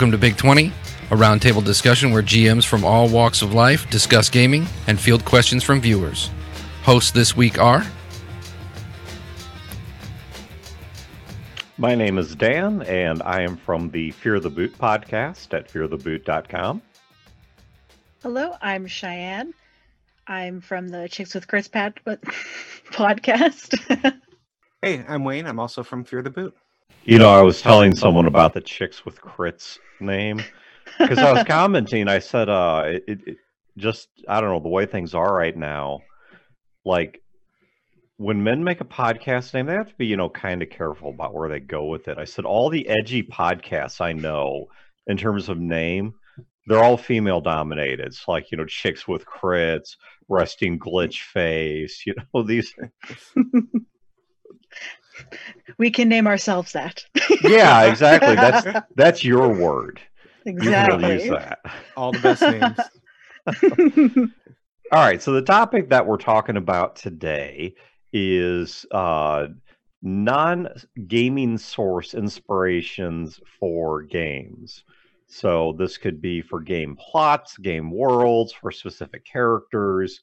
Welcome to Big 20, a roundtable discussion where GMs from all walks of life discuss gaming and field questions from viewers. Hosts this week are My name is Dan, and I am from the Fear the Boot podcast at feartheboot.com. Hello, I'm Cheyenne. I'm from the Chicks with Chris Pat podcast. hey, I'm Wayne. I'm also from Fear the Boot. You know, I was telling someone about the Chicks with Crits name because I was commenting. I said, uh, it, it just, I don't know, the way things are right now, like when men make a podcast name, they have to be, you know, kind of careful about where they go with it. I said, all the edgy podcasts I know in terms of name, they're all female dominated. It's like, you know, chicks with crits, resting glitch face, you know, these. we can name ourselves that. Yeah, exactly. That's that's your word. Exactly. You can use that. All the best names. all right. So the topic that we're talking about today is uh, non-gaming source inspirations for games. So this could be for game plots, game worlds, for specific characters,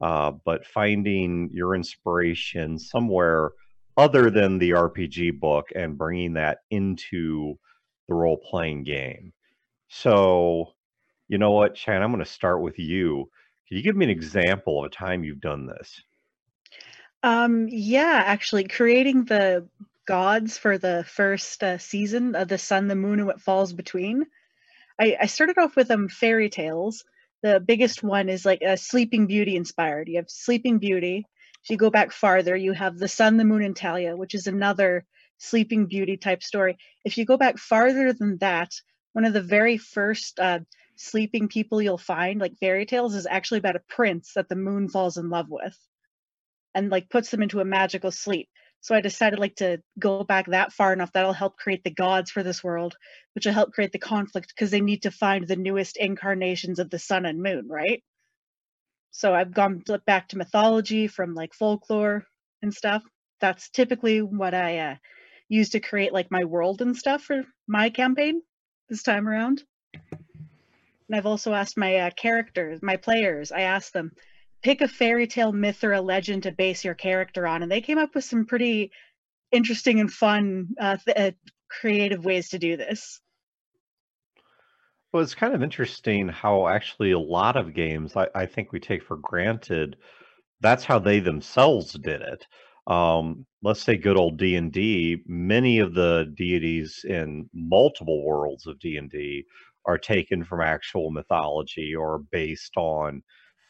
uh, but finding your inspiration somewhere other than the RPG book and bringing that into the role playing game. So, you know what, Chan, I'm going to start with you. Can you give me an example of a time you've done this? Um, yeah, actually, creating the gods for the first uh, season of the sun, the moon, and what falls between. I, I started off with um fairy tales. The biggest one is like a Sleeping Beauty inspired. You have Sleeping Beauty, if you go back farther, you have The Sun, the Moon, and Talia, which is another Sleeping Beauty type story. If you go back farther than that, one of the very first uh, sleeping people you'll find, like fairy tales, is actually about a prince that the moon falls in love with and like puts them into a magical sleep. So I decided like to go back that far enough that'll help create the gods for this world, which will help create the conflict because they need to find the newest incarnations of the sun and moon, right? So I've gone back to mythology from like folklore and stuff. That's typically what I uh, use to create like my world and stuff for my campaign this time around. And I've also asked my uh, characters, my players, I asked them, pick a fairy tale myth or a legend to base your character on. And they came up with some pretty interesting and fun, uh, th- uh, creative ways to do this. Well, it's kind of interesting how actually a lot of games I, I think we take for granted. That's how they themselves did it. Um, let's say good old D and D. Many of the deities in multiple worlds of D and D are taken from actual mythology or based on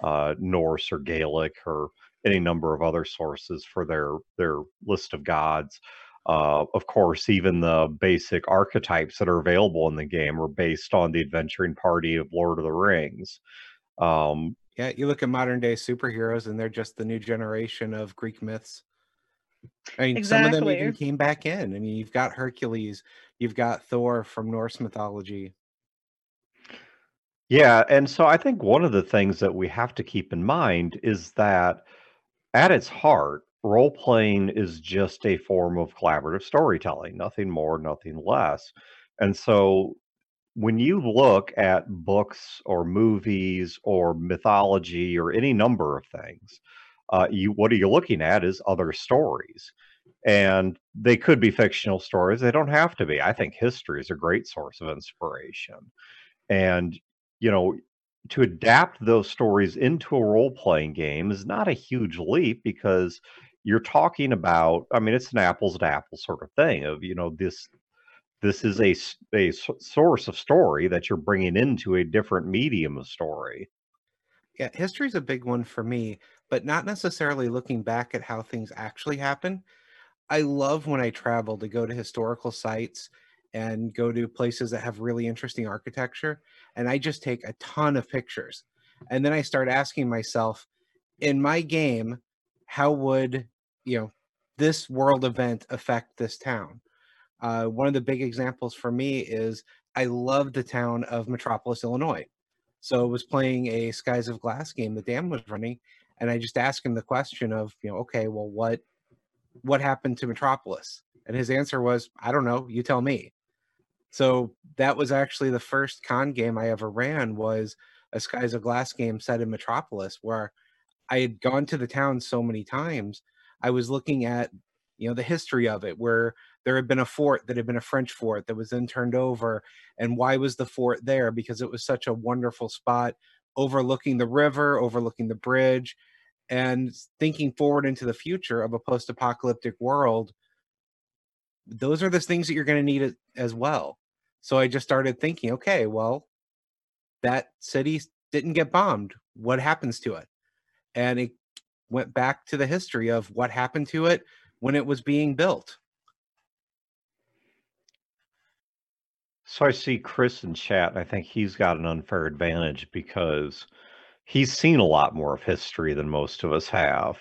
uh, Norse or Gaelic or any number of other sources for their their list of gods. Uh, of course, even the basic archetypes that are available in the game are based on the adventuring party of Lord of the Rings. Um, yeah, you look at modern day superheroes, and they're just the new generation of Greek myths. I mean, exactly. some of them even came back in. I mean, you've got Hercules, you've got Thor from Norse mythology. Yeah, and so I think one of the things that we have to keep in mind is that at its heart, role playing is just a form of collaborative storytelling, nothing more, nothing less. And so when you look at books or movies or mythology or any number of things, uh, you what are you looking at is other stories. And they could be fictional stories. They don't have to be. I think history is a great source of inspiration. And, you know, to adapt those stories into a role playing game is not a huge leap because you're talking about i mean it's an apples to apples sort of thing of you know this this is a, a source of story that you're bringing into a different medium of story. Yeah history's a big one for me but not necessarily looking back at how things actually happen i love when i travel to go to historical sites and go to places that have really interesting architecture and i just take a ton of pictures and then i start asking myself in my game how would you know this world event affect this town. Uh, one of the big examples for me is i love the town of metropolis illinois. So I was playing a skies of glass game that dan was running and i just asked him the question of you know okay well what what happened to metropolis? And his answer was i don't know you tell me. So that was actually the first con game I ever ran was a Skies of Glass game set in Metropolis where I had gone to the town so many times. I was looking at, you know, the history of it where there had been a fort that had been a French fort that was then turned over. And why was the fort there? Because it was such a wonderful spot overlooking the river, overlooking the bridge, and thinking forward into the future of a post apocalyptic world. Those are the things that you're going to need as well. So I just started thinking, okay, well, that city didn't get bombed. What happens to it? And it went back to the history of what happened to it when it was being built. So I see Chris in chat, I think he's got an unfair advantage because he's seen a lot more of history than most of us have.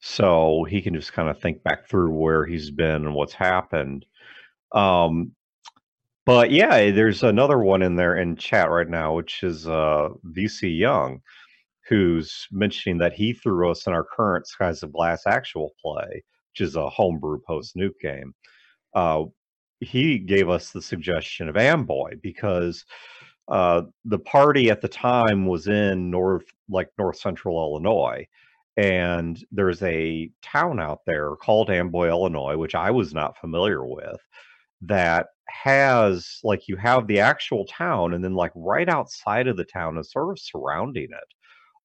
So he can just kind of think back through where he's been and what's happened. Um, but yeah, there's another one in there in chat right now, which is uh, VC Young, who's mentioning that he threw us in our current Skies of Glass actual play, which is a homebrew post nuke game. Uh, he gave us the suggestion of Amboy because uh, the party at the time was in north, like north central Illinois, and there's a town out there called Amboy, Illinois, which I was not familiar with, that has like you have the actual town and then like right outside of the town and sort of surrounding it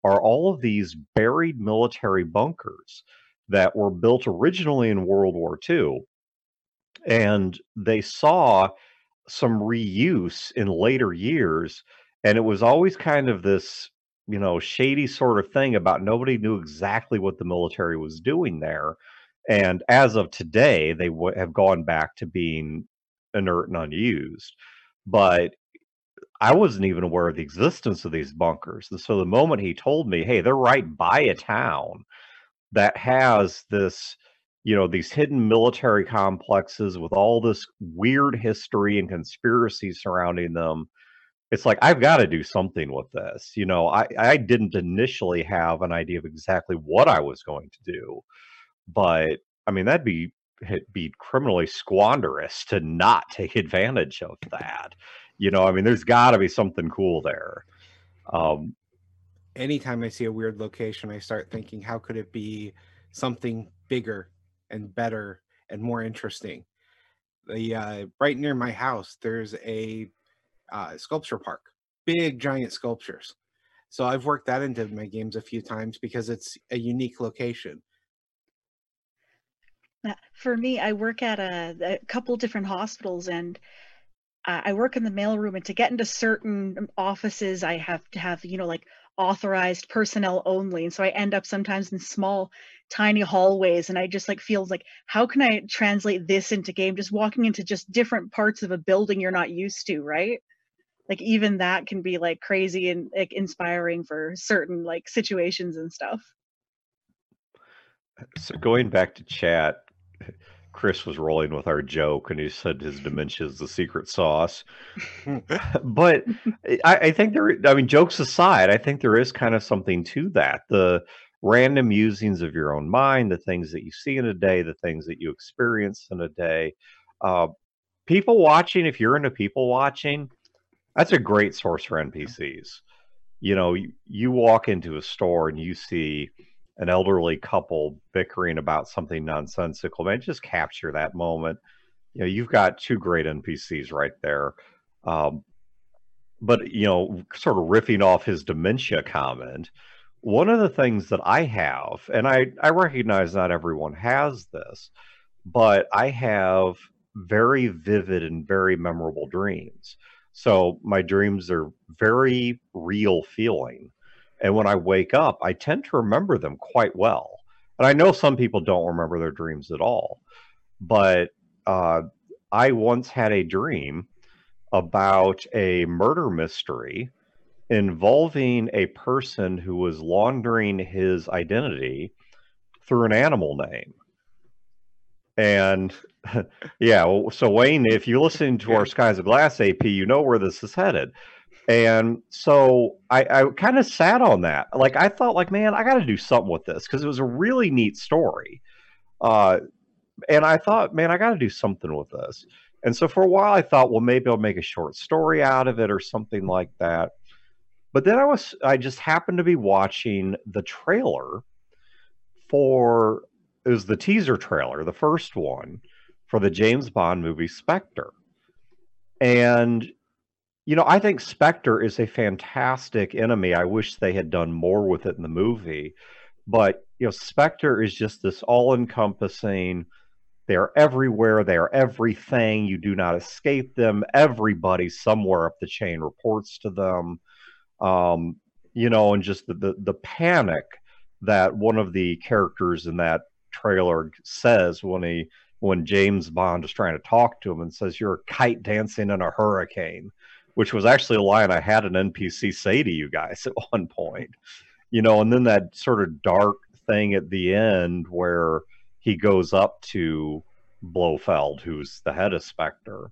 are all of these buried military bunkers that were built originally in World War II and they saw some reuse in later years and it was always kind of this you know shady sort of thing about nobody knew exactly what the military was doing there and as of today they w- have gone back to being inert and unused. But I wasn't even aware of the existence of these bunkers. And so the moment he told me, hey, they're right by a town that has this, you know, these hidden military complexes with all this weird history and conspiracy surrounding them. It's like I've got to do something with this. You know, I, I didn't initially have an idea of exactly what I was going to do, but I mean that'd be be criminally squanderous to not take advantage of that. You know, I mean, there's got to be something cool there. Um, Anytime I see a weird location, I start thinking, how could it be something bigger and better and more interesting? The uh, right near my house, there's a uh, sculpture park, big giant sculptures. So I've worked that into my games a few times because it's a unique location for me, I work at a, a couple different hospitals and uh, I work in the mailroom and to get into certain offices, I have to have, you know, like authorized personnel only. And so I end up sometimes in small, tiny hallways and I just like feel like, how can I translate this into game? Just walking into just different parts of a building you're not used to, right? Like even that can be like crazy and like inspiring for certain like situations and stuff. So going back to chat, Chris was rolling with our joke and he said his dementia is the secret sauce. but I, I, think there, I mean, jokes aside, I think there is kind of something to that. The random musings of your own mind, the things that you see in a day, the things that you experience in a day. Uh, people watching, if you're into people watching, that's a great source for NPCs. You know, you, you walk into a store and you see an elderly couple bickering about something nonsensical. Man, just capture that moment. You know, you've got two great NPCs right there. Um, but you know, sort of riffing off his dementia comment, one of the things that I have, and I I recognize not everyone has this, but I have very vivid and very memorable dreams. So my dreams are very real feeling. And when I wake up, I tend to remember them quite well. And I know some people don't remember their dreams at all. But uh, I once had a dream about a murder mystery involving a person who was laundering his identity through an animal name. And yeah, so Wayne, if you listen to our Skies of Glass AP, you know where this is headed. And so I, I kind of sat on that. Like I thought, like, man, I got to do something with this because it was a really neat story. Uh, and I thought, man, I got to do something with this. And so for a while, I thought, well, maybe I'll make a short story out of it or something like that. But then I was, I just happened to be watching the trailer for, it was the teaser trailer, the first one for the James Bond movie Spectre. And, you know, I think Spectre is a fantastic enemy. I wish they had done more with it in the movie. But, you know, Spectre is just this all encompassing, they're everywhere, they're everything. You do not escape them. Everybody somewhere up the chain reports to them. Um, you know, and just the, the, the panic that one of the characters in that trailer says when he when James Bond is trying to talk to him and says, You're a kite dancing in a hurricane, which was actually a line I had an NPC say to you guys at one point. You know, and then that sort of dark thing at the end where he goes up to Blofeld, who's the head of Spectre,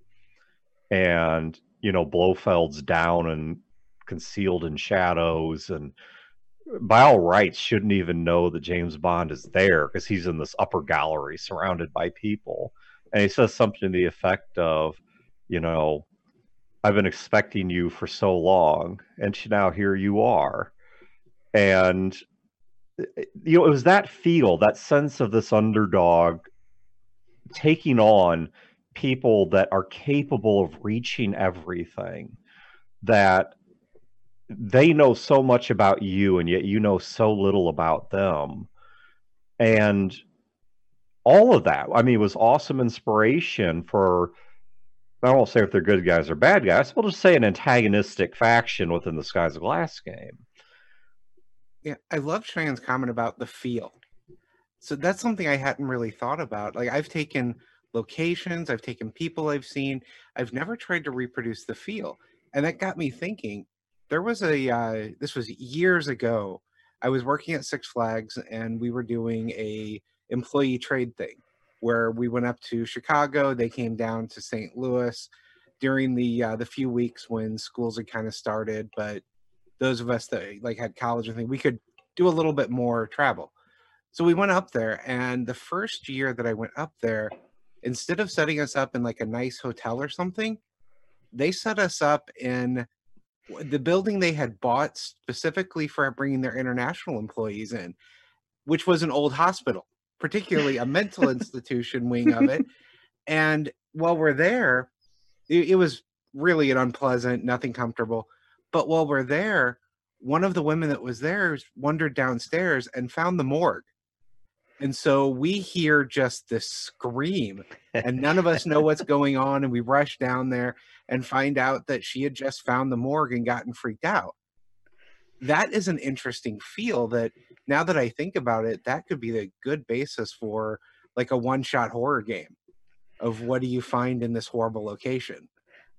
and you know, Blofeld's down and concealed in shadows and by all rights shouldn't even know that James Bond is there because he's in this upper gallery surrounded by people. And he says something to the effect of, you know, I've been expecting you for so long, and now here you are. And eh, you know, it was that feel, that sense of this underdog taking on people that are capable of reaching everything that they know so much about you and yet you know so little about them and all of that i mean was awesome inspiration for i won't say if they're good guys or bad guys. We'll just say an antagonistic faction within the skies of glass game. Yeah i love Cheyenne's comment about the feel so that's something i hadn't really thought about. Like i've taken locations i've taken people i've seen. I've never tried to reproduce the feel and that got me thinking. There was a uh, this was years ago. I was working at Six Flags and we were doing a employee trade thing where we went up to Chicago. They came down to St. Louis during the uh, the few weeks when schools had kind of started. But those of us that like had college and thing, we could do a little bit more travel. So we went up there, and the first year that I went up there, instead of setting us up in like a nice hotel or something, they set us up in the building they had bought specifically for bringing their international employees in, which was an old hospital, particularly a mental institution wing of it. And while we're there, it, it was really an unpleasant, nothing comfortable. But while we're there, one of the women that was there wandered downstairs and found the morgue. And so we hear just this scream, and none of us know what's going on. And we rush down there and find out that she had just found the morgue and gotten freaked out. That is an interesting feel that now that I think about it, that could be the good basis for like a one shot horror game of what do you find in this horrible location.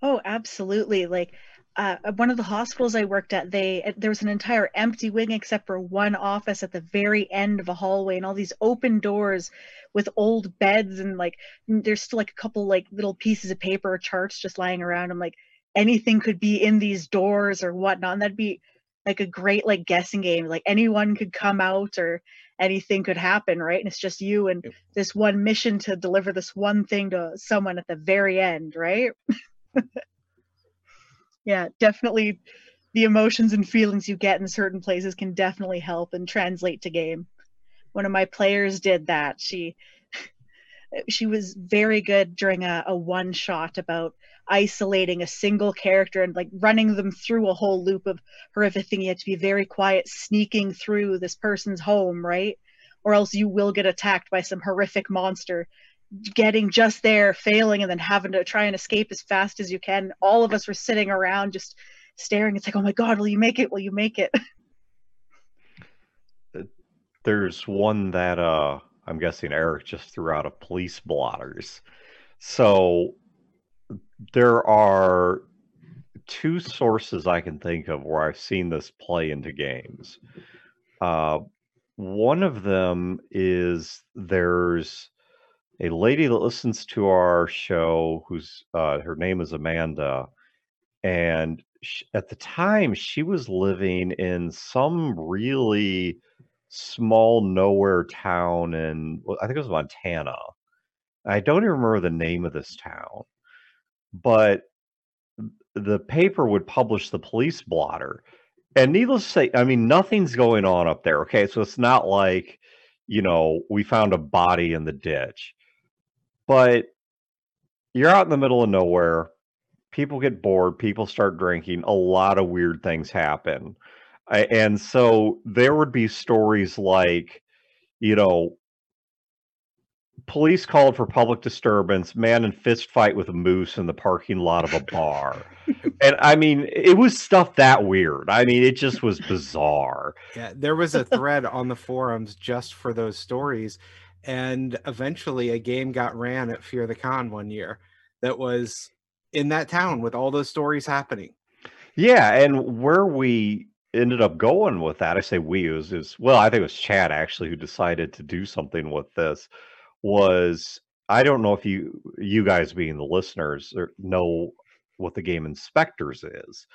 Oh, absolutely. Like uh, one of the hospitals I worked at, they there was an entire empty wing except for one office at the very end of a hallway, and all these open doors with old beds, and like there's still like a couple like little pieces of paper or charts just lying around. I'm like, anything could be in these doors or whatnot, and that'd be like a great like guessing game. Like anyone could come out or anything could happen, right? And it's just you and this one mission to deliver this one thing to someone at the very end, right? yeah definitely the emotions and feelings you get in certain places can definitely help and translate to game one of my players did that she she was very good during a, a one shot about isolating a single character and like running them through a whole loop of horrific thing you have to be very quiet sneaking through this person's home right or else you will get attacked by some horrific monster getting just there, failing, and then having to try and escape as fast as you can. All of us were sitting around just staring. It's like, oh my God, will you make it? Will you make it? There's one that uh, I'm guessing Eric just threw out of police blotters. So there are two sources I can think of where I've seen this play into games. Uh, one of them is there's a lady that listens to our show who's uh, her name is Amanda and she, at the time she was living in some really small nowhere town in I think it was Montana. I don't even remember the name of this town. But the paper would publish the police blotter. And needless to say, I mean, nothing's going on up there. Okay. So it's not like, you know, we found a body in the ditch, but you're out in the middle of nowhere. People get bored. People start drinking. A lot of weird things happen. And so there would be stories like, you know, police called for public disturbance, man in fist fight with a moose in the parking lot of a bar. and I mean, it was stuff that weird. I mean, it just was bizarre. Yeah, there was a thread on the forums just for those stories. And eventually a game got ran at Fear the Con one year that was in that town with all those stories happening. Yeah, and where we ended up going with that, I say we was is well, I think it was Chad actually who decided to do something with this was I don't know if you you guys being the listeners er, know what the game InSpectres is,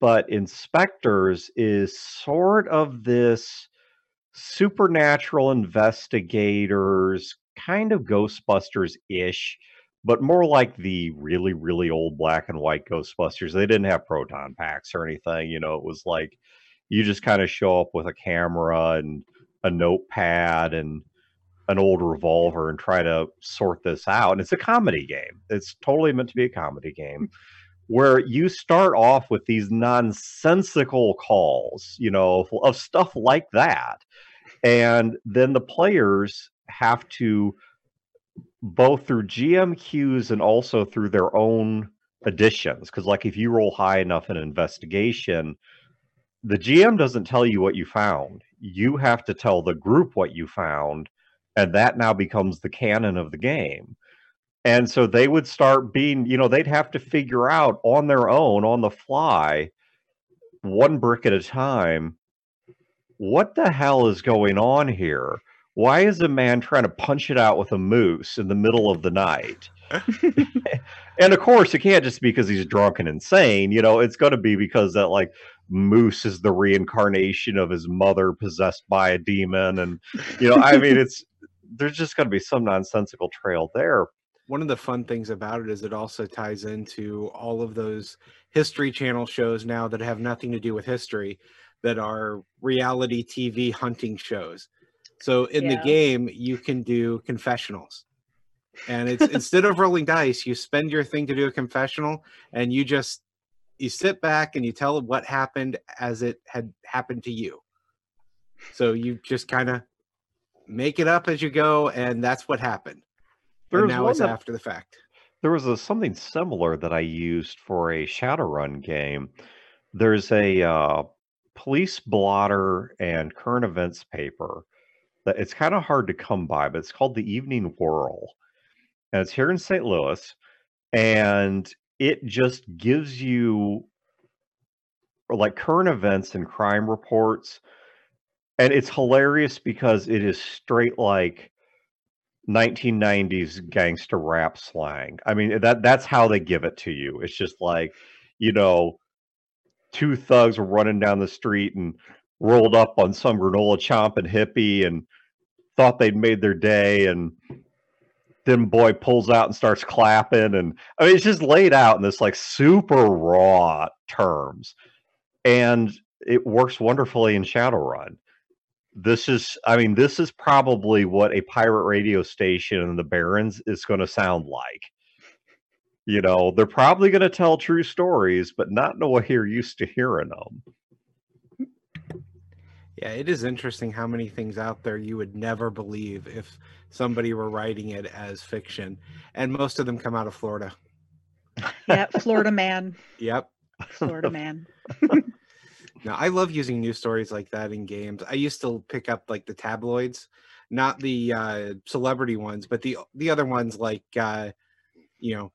but InSpectres is sort of this supernatural investigators, kind of Ghostbusters ish, but more like the really really old black and white Ghostbusters. They didn't have proton packs or anything, you know. It was like you just kind of show up with a camera and a notepad and an old revolver and try to sort this out. And it's a comedy game. It's totally meant to be a comedy game mm. where you start off with these nonsensical calls, you know, of stuff like that. And then the players have to both through GM cues and also through their own additions. Because, like, if you roll high enough in investigation, the GM doesn't tell you what you found. You have to tell the group what you found and that now becomes the canon of the game. And so they would start being you know they'd have to figure out on their own on the fly one brick at a time what the hell is going on here? Why is a man trying to punch it out with a moose in the middle of the night? And of course it can't just be because he's drunk and insane you know it's going to be because that like moose is the reincarnation of his mother possessed by a demon and you know i mean it's there's just going to be some nonsensical trail there. One of the fun things about it is it also ties into all of those history channel shows now that have nothing to do with history that are reality TV hunting shows. So in yeah. the game, you can do confessionals. And it's instead of rolling dice, you spend your thing to do a confessional and you just you sit back and you tell what happened as it had happened to you. So you just kind of make it up as you go, and that's what happened. There's now it's that, after the fact. There was a, something similar that I used for a Shadowrun game. There's a uh, police blotter and current events paper that it's kind of hard to come by, but it's called the Evening Whirl, and it's here in St. Louis, and it just gives you like current events and crime reports and it's hilarious because it is straight like 1990s gangster rap slang. I mean that that's how they give it to you. It's just like, you know, two thugs were running down the street and rolled up on some granola chomping hippie and thought they'd made their day and then boy pulls out and starts clapping and I mean it's just laid out in this like super raw terms. And it works wonderfully in Shadowrun this is i mean this is probably what a pirate radio station in the barrens is going to sound like. You know they're probably going to tell true stories but not in a way you're used to hearing them yeah it is interesting how many things out there you would never believe if somebody were writing it as fiction and most of them come out of florida. Yeah florida man. Yep. Florida man Now, I love using news stories like that in games. I used to pick up like the tabloids, not the uh, celebrity ones, but the the other ones like uh, you know,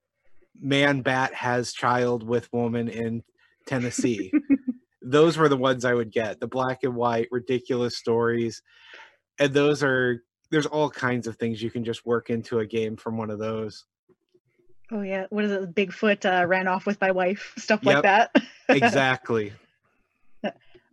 man bat has child with woman in Tennessee. those were the ones I would get. The black and white ridiculous stories. And those are there's all kinds of things you can just work into a game from one of those. Oh yeah, what is it? Bigfoot uh, ran off with my wife, stuff yep, like that. exactly.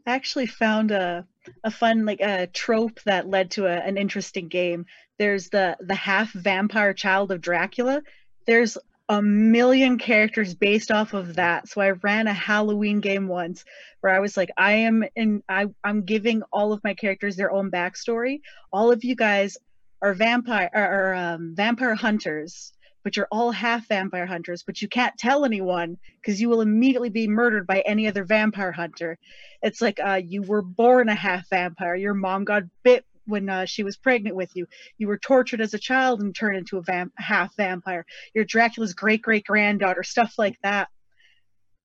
I actually found a a fun like a trope that led to a, an interesting game. There's the the half vampire child of Dracula. There's a million characters based off of that. So I ran a Halloween game once where I was like, I am in I, I'm giving all of my characters their own backstory. All of you guys are vampire are um, vampire hunters, but you're all half vampire hunters, but you can't tell anyone because you will immediately be murdered by any other vampire hunter. It's like uh, you were born a half vampire. Your mom got bit when uh, she was pregnant with you. You were tortured as a child and turned into a vamp- half vampire. You're Dracula's great great granddaughter, stuff like that.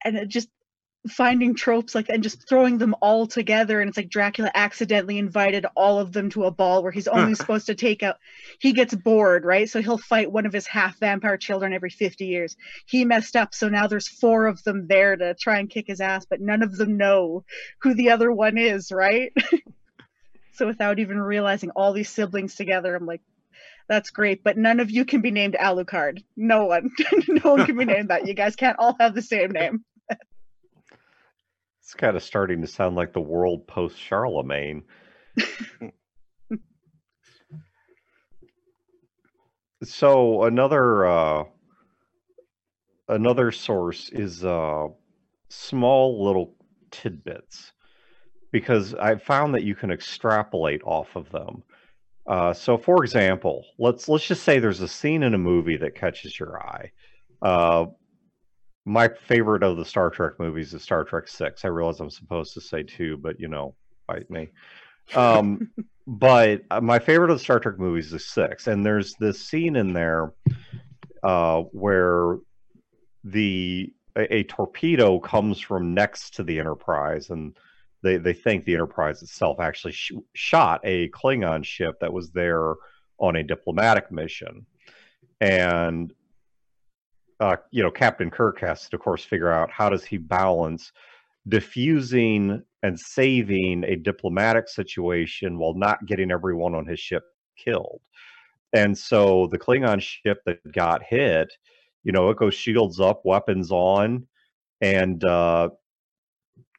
And it just finding tropes like and just throwing them all together and it's like Dracula accidentally invited all of them to a ball where he's only supposed to take out he gets bored right? So he'll fight one of his half vampire children every 50 years. He messed up so now there's four of them there to try and kick his ass but none of them know who the other one is right? So without even realizing all these siblings together I'm like that's great but none of you can be named Alucard. No one. No one can be named that. You guys can't all have the same name It's kind of starting to sound like the world post Charlemagne. so another uh, another source is uh, small little tidbits because I found that you can extrapolate off of them. Uh, so, for example, let's let's just say there's a scene in a movie that catches your eye. Uh, my favorite of the Star Trek movies is Star Trek Six. I realize I'm supposed to say two, but you know, bite me. Um, but uh, my favorite of the Star Trek movies is Six, and there's this scene in there uh, where the a, a, torpedo comes from next to the Enterprise, and they they think the Enterprise itself actually sh- shot a Klingon ship that was there on a diplomatic mission, and uh, you know, Captain Kirk has to, of course, figure out how does he balance diffusing and saving a diplomatic situation while not getting everyone on his ship killed. And so the Klingon ship that got hit, you know, it goes shields up, weapons on, and uh,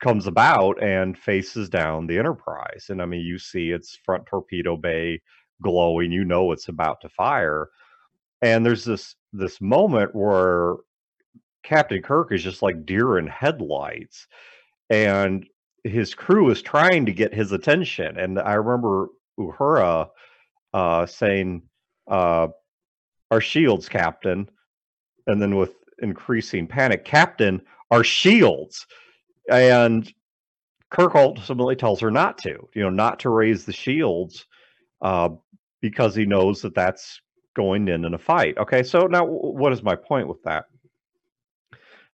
comes about and faces down the Enterprise. And I mean, you see its front torpedo bay glowing, you know it's about to fire. And there's this this moment where Captain Kirk is just like deer in headlights, and his crew is trying to get his attention. And I remember Uhura uh, saying, uh, "Our shields, Captain," and then with increasing panic, "Captain, our shields!" And Kirk ultimately tells her not to, you know, not to raise the shields uh, because he knows that that's going in in a fight. Okay, so now what is my point with that?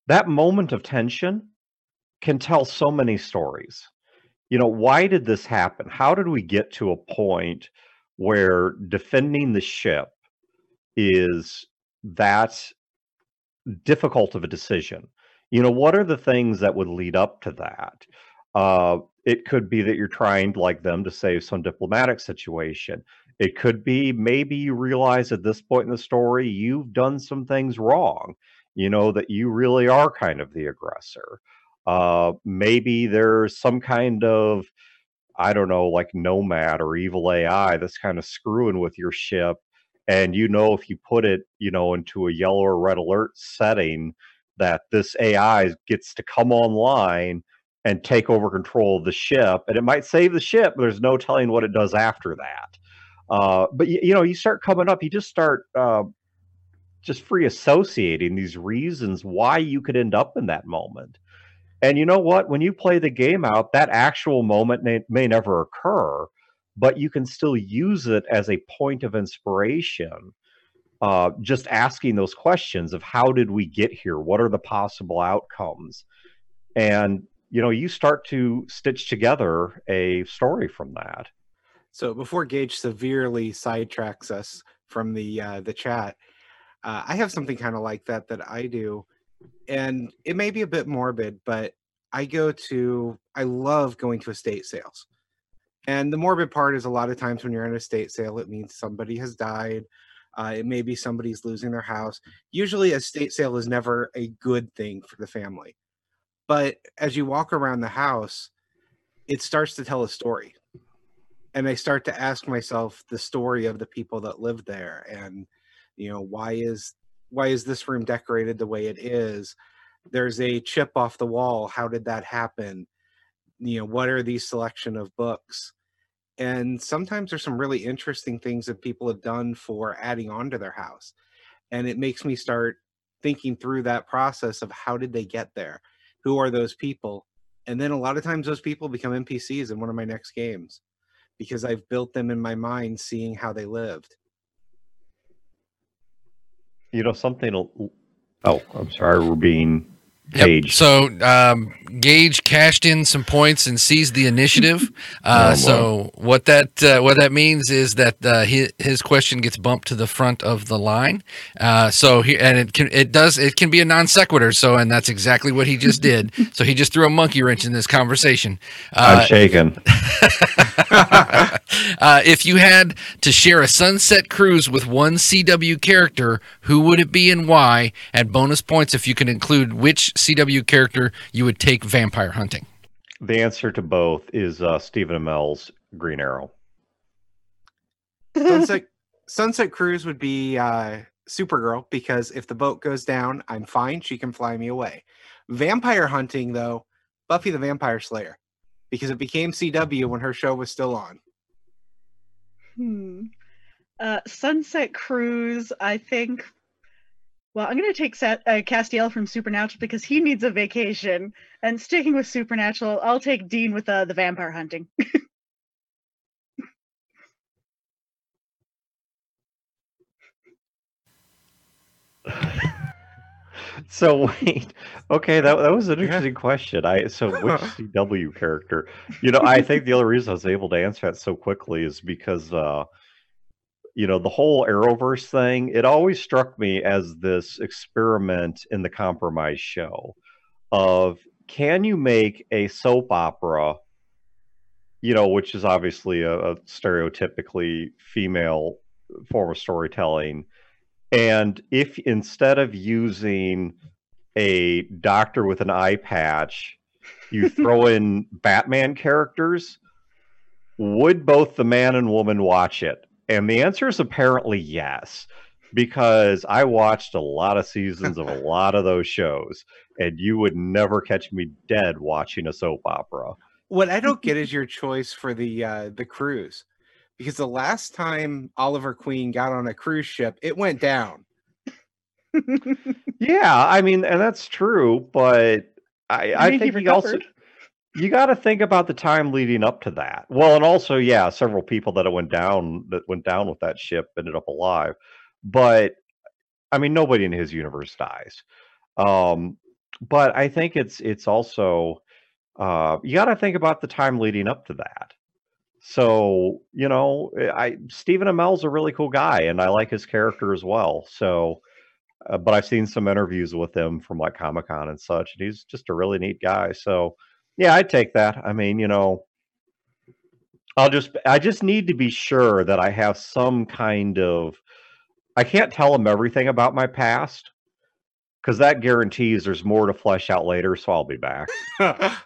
That moment of tension can tell so many stories. You know, why did this happen? How did we get to a point where defending the ship is that difficult of a decision? You know, what are the things that would lead up to that? Uh, it could be that you're trying, like them, to save some diplomatic situation. It could be maybe you realize at this point in the story you've done some things wrong, you know, that you really are kind of the aggressor. Uh, maybe there's some kind of, I don't know, like nomad or evil AI that's kind of screwing with your ship. And you know, if you put it, you know, into a yellow or red alert setting, that this AI gets to come online and take over control of the ship. And it might save the ship, but there's no telling what it does after that. Uh, but you, you, know, you start coming up, you just start uh, just free associating these reasons why you could end up in that moment. And you know what? When you play the game out, that actual moment may, may never occur, but you can still use it as a point of inspiration. Uh, just asking those questions of how did we get here? What are the possible outcomes? And you know, you start to stitch together a story from that. So before Gage severely sidetracks us from the uh, the chat, uh, I have something kind of like that that I do, and it may be a bit morbid, but I go to I love going to estate sales, and the morbid part is a lot of times when you're in a estate sale, it means somebody has died. Uh, it may be somebody's losing their house. Usually, a estate sale is never a good thing for the family, but as you walk around the house, it starts to tell a story and I start to ask myself the story of the people that lived there and you know why is why is this room decorated the way it is? There's a chip off the wall. How did that happen? You know what are these selection of books? And sometimes there's some really interesting things that people have done for adding on to their house and it makes me start thinking through that process of how did they get there? Who are those people? And then a lot of times those people become npcs in one of my next games because i've built them in my mind seeing how they lived You know, something. Oh, I'm sorry, we're being Yep. So um, Gage cashed in some points and seized the initiative. Uh, Oh, so what that uh, what that means is that uh, his, his question gets bumped to the front of the line. Uh, so he and it can it does it can be a non sequitur. So and that's exactly what he just did. so he just threw a monkey wrench in this conversation. I'm Uh, shaking. uh, if you had to share a sunset cruise with one CW character, who would it be and why? At bonus points if you can include which CW character you would take vampire hunting. The answer to both is uh, Stephen Amell's Green Arrow. Sunset Sunset Cruise would be uh, Supergirl because if the boat goes down, I'm fine. She can fly me away. Vampire hunting, though, Buffy the Vampire Slayer because it became CW when her show was still on. Hmm. Uh, Sunset Cruise, I think. Well, I'm going to take Sa- uh, Castiel from Supernatural because he needs a vacation. And sticking with Supernatural, I'll take Dean with uh, the vampire hunting. So wait, okay, that that was an Yeah. interesting question. I so which CW character? You know, I think the only reason I was able to answer that so quickly is because uh you know, the whole Arrowverse thing, it always struck me as this experiment in the compromise show of can you make a soap opera, you know, which is obviously a, a stereotypically female form of storytelling, and if instead of using a doctor with an eye patch, you throw in Batman characters, would both the man and woman watch it? And the answer is apparently yes, because I watched a lot of seasons of a lot of those shows, and you would never catch me dead watching a soap opera. What I don't get is your choice for the uh, the cruise because the last time Oliver Queen got on a cruise ship, it went down. Yeah, I mean, and that's true, but I, I mean, he think also recovered. You got to think about the time leading up to that. Well, and also, yeah, several people that went down that went down with that ship ended up alive, but I mean, nobody in his universe dies. Um, but I think it's it's also uh, you got to think about the time leading up to that. So you know, I Stephen Amell's a really cool guy, and I like his character as well. So uh, but I've seen some interviews with him from like Comic Con and such, and he's just a really neat guy. So, yeah, I'd take that. I mean, you know, I'll just I just need to be sure that I have some kind of I can't tell him everything about my past because that guarantees there's more to flesh out later. So I'll be back.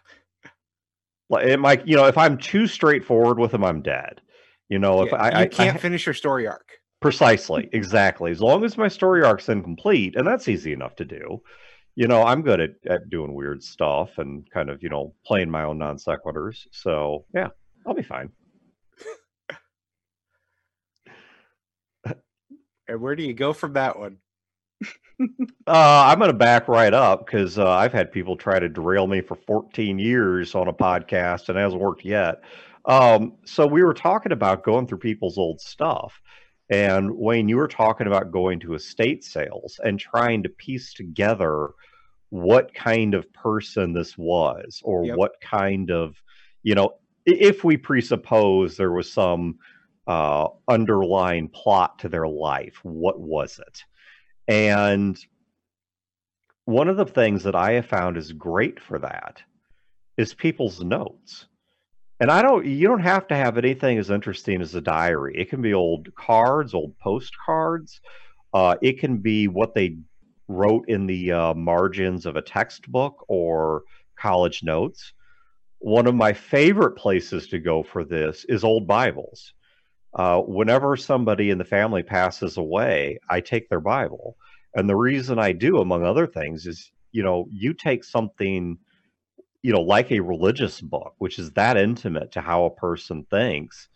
Like it might, you know, if I'm too straightforward with him, I'm dead. You know, if Yeah, I, I I can't ha- finish your story arc. Precisely, exactly. As long as my story arc's incomplete, and that's easy enough to do. You know, I'm good at, at doing weird stuff and kind of, you know, playing my own non sequiturs. So yeah, I'll be fine. And where do you go from that one? Uh, I'm going to back right up because uh, I've had people try to derail me for 14 years on a podcast and it hasn't worked yet. Um, so we were talking about going through people's old stuff. And Wayne, you were talking about going to estate sales and trying to piece together what kind of person this was or Yep. what kind of, you know, if we presuppose there was some uh, underlying plot to their life, what was it? And one of the things that I have found is great for that is people's notes. And I don't you don't have to have anything as interesting as a diary. It can be old cards, old postcards. Uh, it can be what they wrote in the uh, margins of a textbook or college notes. One of my favorite places to go for this is old Bibles. Uh, whenever somebody in the family passes away, I take their Bible And the reason I do, among other things, is you know, you take something, you know, like a religious book, which is that intimate to how a person thinks,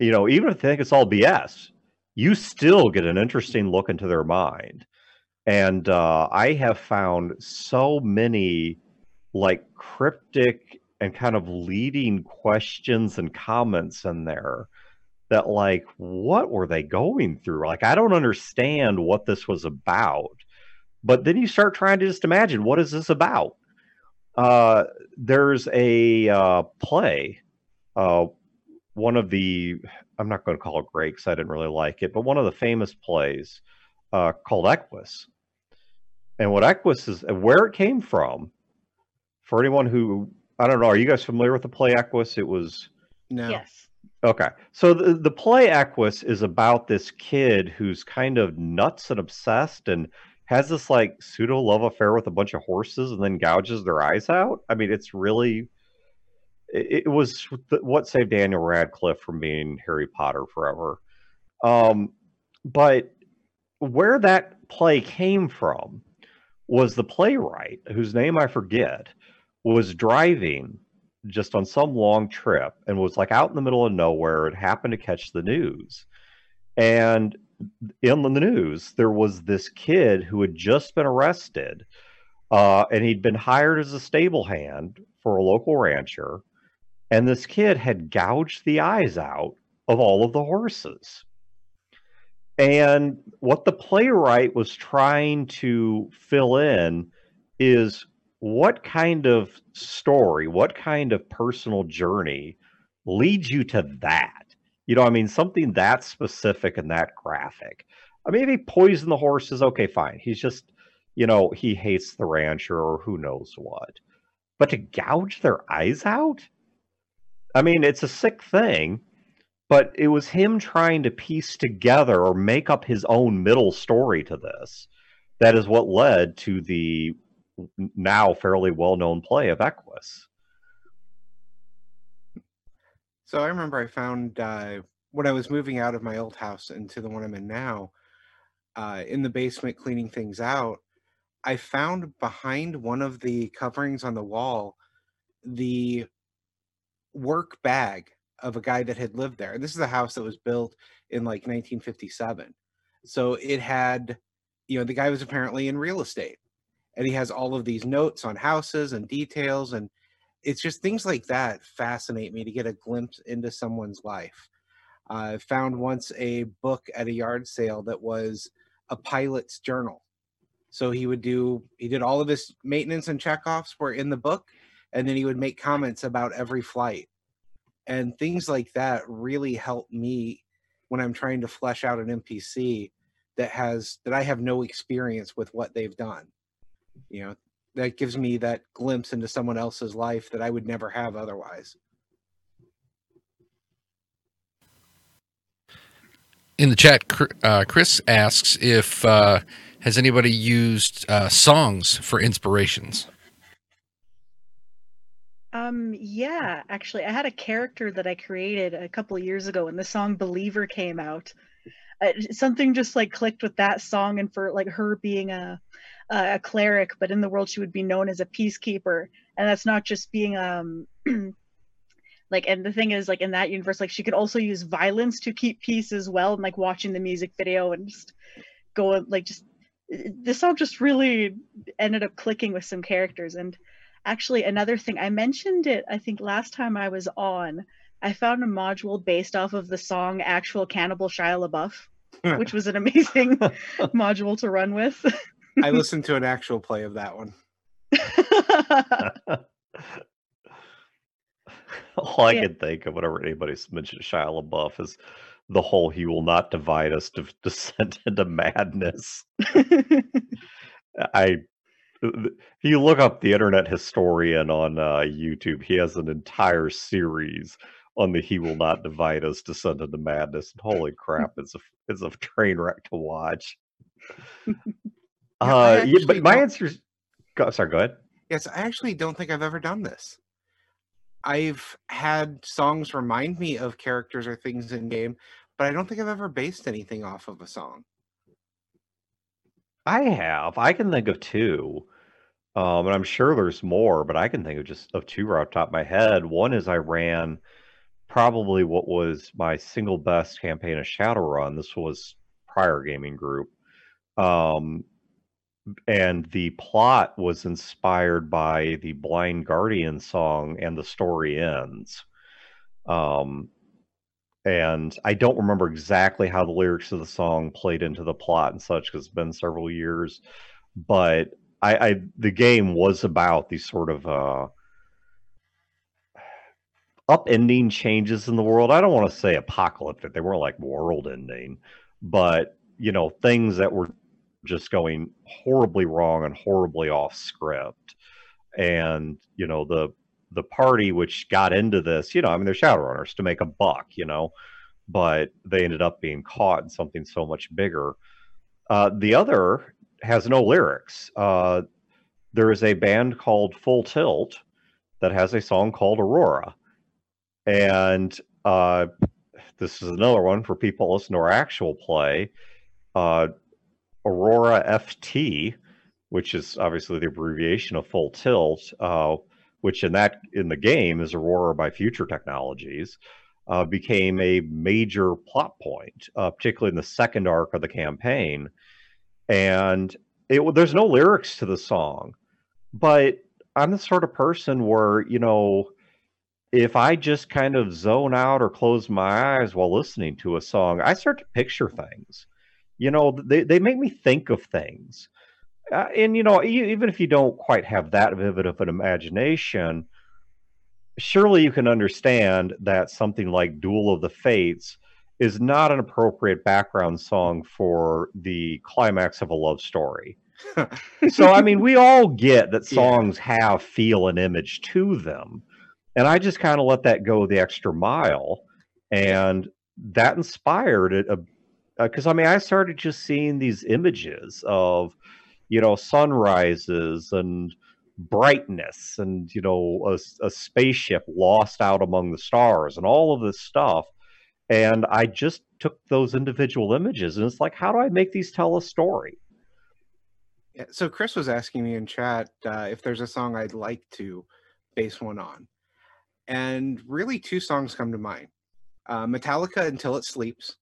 you know, even if they think it's all BS, you still get an interesting look into their mind. And uh, I have found so many like cryptic and kind of leading questions and comments in there that like what were they going through? Like i don't understand what this was about. But then you start trying to just imagine what is this about uh, there's a uh, play uh, one of the i'm not going to call it great because i didn't really like it but one of the famous plays uh, called equus and what equus is where it came from for anyone who i don't know are you guys familiar with the play equus it was No. Yes. Okay. So the, the play Equus is about this kid who's kind of nuts and obsessed and has this like pseudo love affair with a bunch of horses and then gouges their eyes out. I mean, it's really it, it was what saved Daniel Radcliffe from being Harry Potter forever. Um, but where that play came from was the playwright, whose name I forget, was driving just on some long trip and was like out in the middle of nowhere and happened to catch the news. And in the news, there was this kid who had just been arrested uh, and he'd been hired as a stable hand for a local rancher. And this kid had gouged the eyes out of all of the horses. And what the playwright was trying to fill in is what kind of story, what kind of personal journey leads you to that? You know, I mean, something that specific and that graphic. Uh, I mean, if he poisoned the horses, okay, fine. He's just, you know, he hates the rancher or who knows what. But to gouge their eyes out? I mean, it's a sick thing, but it was him trying to piece together or make up his own middle story to this. That is what led to the now fairly well known play of Equus. So I remember I found uh, when I was moving out of my old house into the one I'm in now, uh, in the basement cleaning things out, I found behind one of the coverings on the wall the work bag of a guy that had lived there. This is a house that was built in like 1957. So it had, you know, the guy was apparently in real estate and he has all of these notes on houses and details and it's just things like that fascinate me to get a glimpse into someone's life. I found once a book at a yard sale that was a pilot's journal. So he would do he did all of his maintenance and checkoffs were in the book and then he would make comments about every flight. And things like that really help me when I'm trying to flesh out an NPC that has that I have no experience with what they've done. You know, that gives me that glimpse into someone else's life that I would never have otherwise. In the chat, uh, Chris asks if uh, has anybody used uh, songs for inspirations. Um, yeah, actually, I had a character that I created a couple of years ago when the song Believer came out. Uh, something just like clicked with that song and for like her being a a cleric, but in the world she would be known as a peacekeeper. And that's not just being um like and the thing is like in that universe like she could also use violence to keep peace as well and like watching the music video and just go like just this song just really ended up clicking with some characters and actually another thing i mentioned it i think last time i was on i found a module based off of the song actual cannibal shia labeouf which was an amazing module to run with I listened to an actual play of that one. All I Yeah. can think of whenever anybody's mentioned Shia LaBeouf is the whole "He will not divide us" to descend into madness. I, if you look up the internet historian on uh, YouTube, he has an entire series on the "He will not divide us" descend into madness. And holy crap, it's a it's a train wreck to watch. Uh, yeah, but my answer is, go, sorry, go ahead. Yes, I actually don't think I've ever done this. I've had songs remind me of characters or things in game, but I don't think I've ever based anything off of a song. I have. I can think of two. Um, and I'm sure there's more, but I can think of just of two right off the top of my head. One is I ran probably what was my single best campaign of Shadowrun. This was prior gaming group. Um, and the plot was inspired by the Blind Guardian song and the story ends. Um, and I don't remember exactly how the lyrics of the song played into the plot and such because it's been several years. But I, I the game was about these sort of uh, upending changes in the world. I don't want to say apocalyptic; they weren't like world ending, but you know things that were just going horribly wrong and horribly off script. And you know the the party which got into this, you know, I mean, they're Shadowrunners to make a buck, you know, but they ended up being caught in something so much bigger. Uh, the other has no lyrics. Uh, there is a band called Full Tilt that has a song called Aurora. And uh, this is another one for people listening to our actual play. Uh, Aurora FT, which is obviously the abbreviation of Full Tilt, uh, which in that in the game is Aurora by Future Technologies, uh, became a major plot point, uh, particularly in the second arc of the campaign. And it, there's no lyrics to the song, but I'm the sort of person where you know, if I just kind of zone out or close my eyes while listening to a song, I start to picture things. You know, they they make me think of things. Uh, and you know, even if you don't quite have that vivid of an imagination, surely you can understand that something like Duel of the Fates is not an appropriate background song for the climax of a love story. so I mean, we all get that songs yeah. have feel and image to them. And I just kind of let that go the extra mile and that inspired it because uh, I mean I started just seeing these images of you know sunrises and brightness and you know a, a, spaceship lost out among the stars and all of this stuff. And i just took those individual images and it's like how do i make these tell a story? Yeah, so chris was asking me in chat uh, if there's a song i'd like to base one on. And really two songs come to mind. Uh, metallica until it sleeps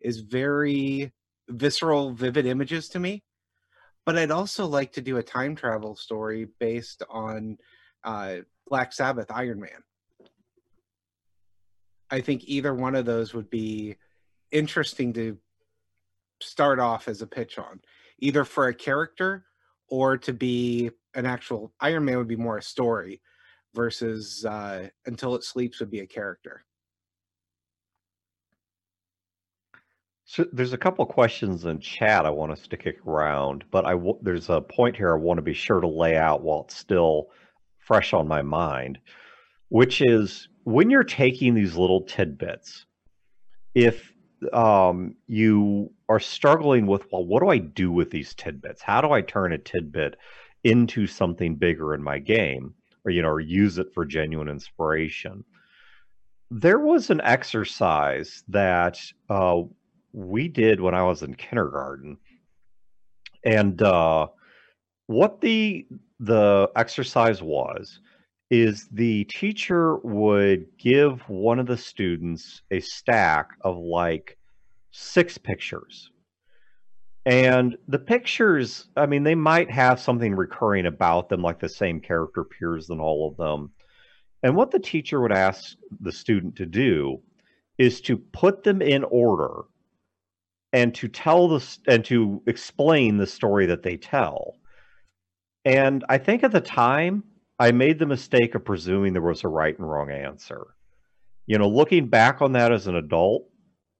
is very visceral vivid images to me but I'd also like to do a time travel story based on uh, Black Sabbath Iron Man. I think either one of those would be interesting to start off as a pitch on, either for a character or to be an actual Iron Man would be more a story versus uh, Until It Sleeps would be a character. So there's a couple questions in chat I want us to kick around, but I w- there's a point here I want to be sure to lay out while it's still fresh on my mind, which is when you're taking these little tidbits, if um, you are struggling with, well, what do I do with these tidbits? How do I turn a tidbit into something bigger in my game, or you know, or use it for genuine inspiration? There was an exercise that uh, we did when I was in kindergarten. And uh, what the the exercise was is the teacher would give one of the students a stack of like six pictures. And the pictures, I mean, they might have something recurring about them, like the same character appears in all of them. And what the teacher would ask the student to do is to put them in order and to tell this and to explain the story that they tell. And I think at the time I made the mistake of presuming there was a right and wrong answer. You know, looking back on that as an adult,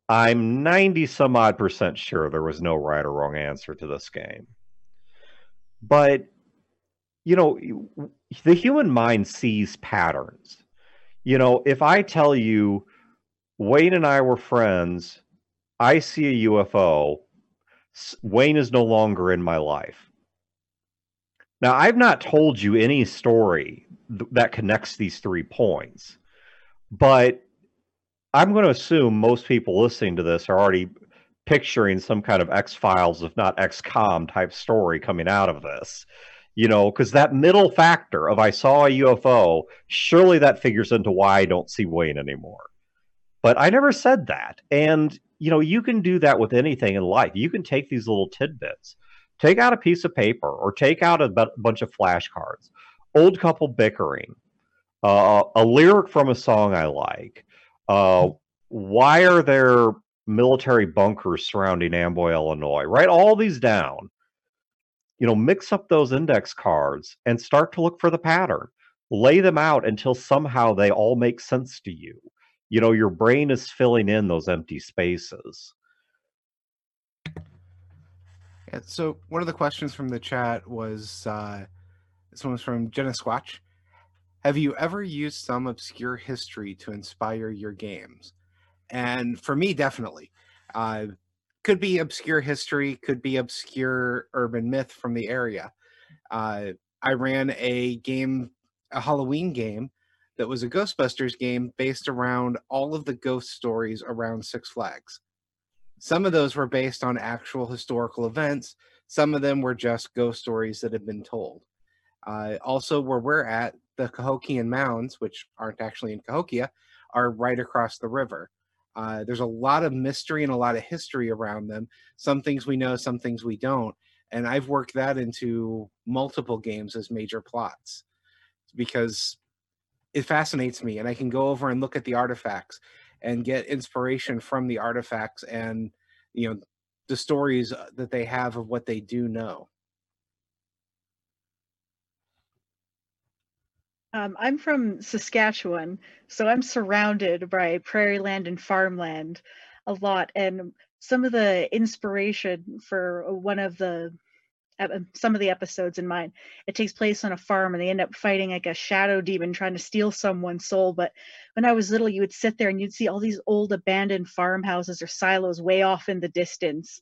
I'm 90 some odd percent sure there was no right or wrong answer to this game. But, you know, the human mind sees patterns. You know, if I tell you Wayne and I were friends I see a UFO. Wayne is no longer in my life. Now, I've not told you any story th- that connects these three points, but I'm going to assume most people listening to this are already picturing some kind of X Files, if not XCOM type story coming out of this. You know, because that middle factor of I saw a UFO, surely that figures into why I don't see Wayne anymore. But I never said that. And, you know, you can do that with anything in life. You can take these little tidbits, take out a piece of paper or take out a b- bunch of flashcards, old couple bickering, uh, a lyric from a song I like. Uh, why are there military bunkers surrounding Amboy, Illinois? Write all these down. You know, mix up those index cards and start to look for the pattern. Lay them out until somehow they all make sense to you. You know, your brain is filling in those empty spaces. Yeah, so one of the questions from the chat was uh, this one was from Jenna Squatch. Have you ever used some obscure history to inspire your games? And for me, definitely. Uh, could be obscure history, could be obscure urban myth from the area. Uh, I ran a game, a Halloween game that was a Ghostbusters game based around all of the ghost stories around Six Flags. Some of those were based on actual historical events, some of them were just ghost stories that had been told. Uh, also, where we're at, the Cahokian Mounds, which aren't actually in Cahokia, are right across the river. Uh, there's a lot of mystery and a lot of history around them. Some things we know, some things we don't. And I've worked that into multiple games as major plots because it fascinates me. And I can go over and look at the artifacts and get inspiration from the artifacts and, you know, the stories uh, that they have of what they do know. Um, I'm from Saskatchewan, so I'm surrounded by prairie land and farmland a lot. And some of the inspiration for one of the some of the episodes in mine, it takes place on a farm and they end up fighting like a shadow demon trying to steal someone's soul. But when I was little, you would sit there and you'd see all these old abandoned farmhouses or silos way off in the distance.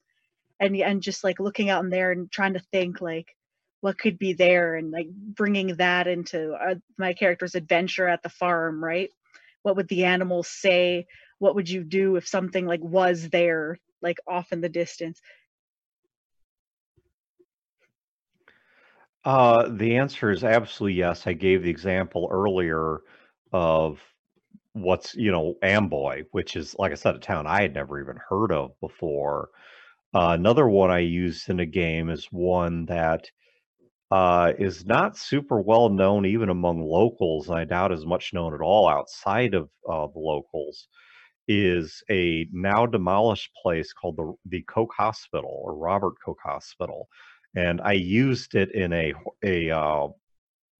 And, and just like looking out in there and trying to think like, what could be there and like bringing that into uh, my character's adventure at the farm right what would the animals say what would you do if something like was there like off in the distance uh, the answer is absolutely yes. I gave the example earlier of what's you know Amboy, which is like I said, a town I had never even heard of before. Uh, another one I used in a game is one that uh, is not super well known even among locals. and I doubt is much known at all outside of uh, the locals. Is a now demolished place called the the Koch Hospital or Robert Koch Hospital, and I used it in a a uh,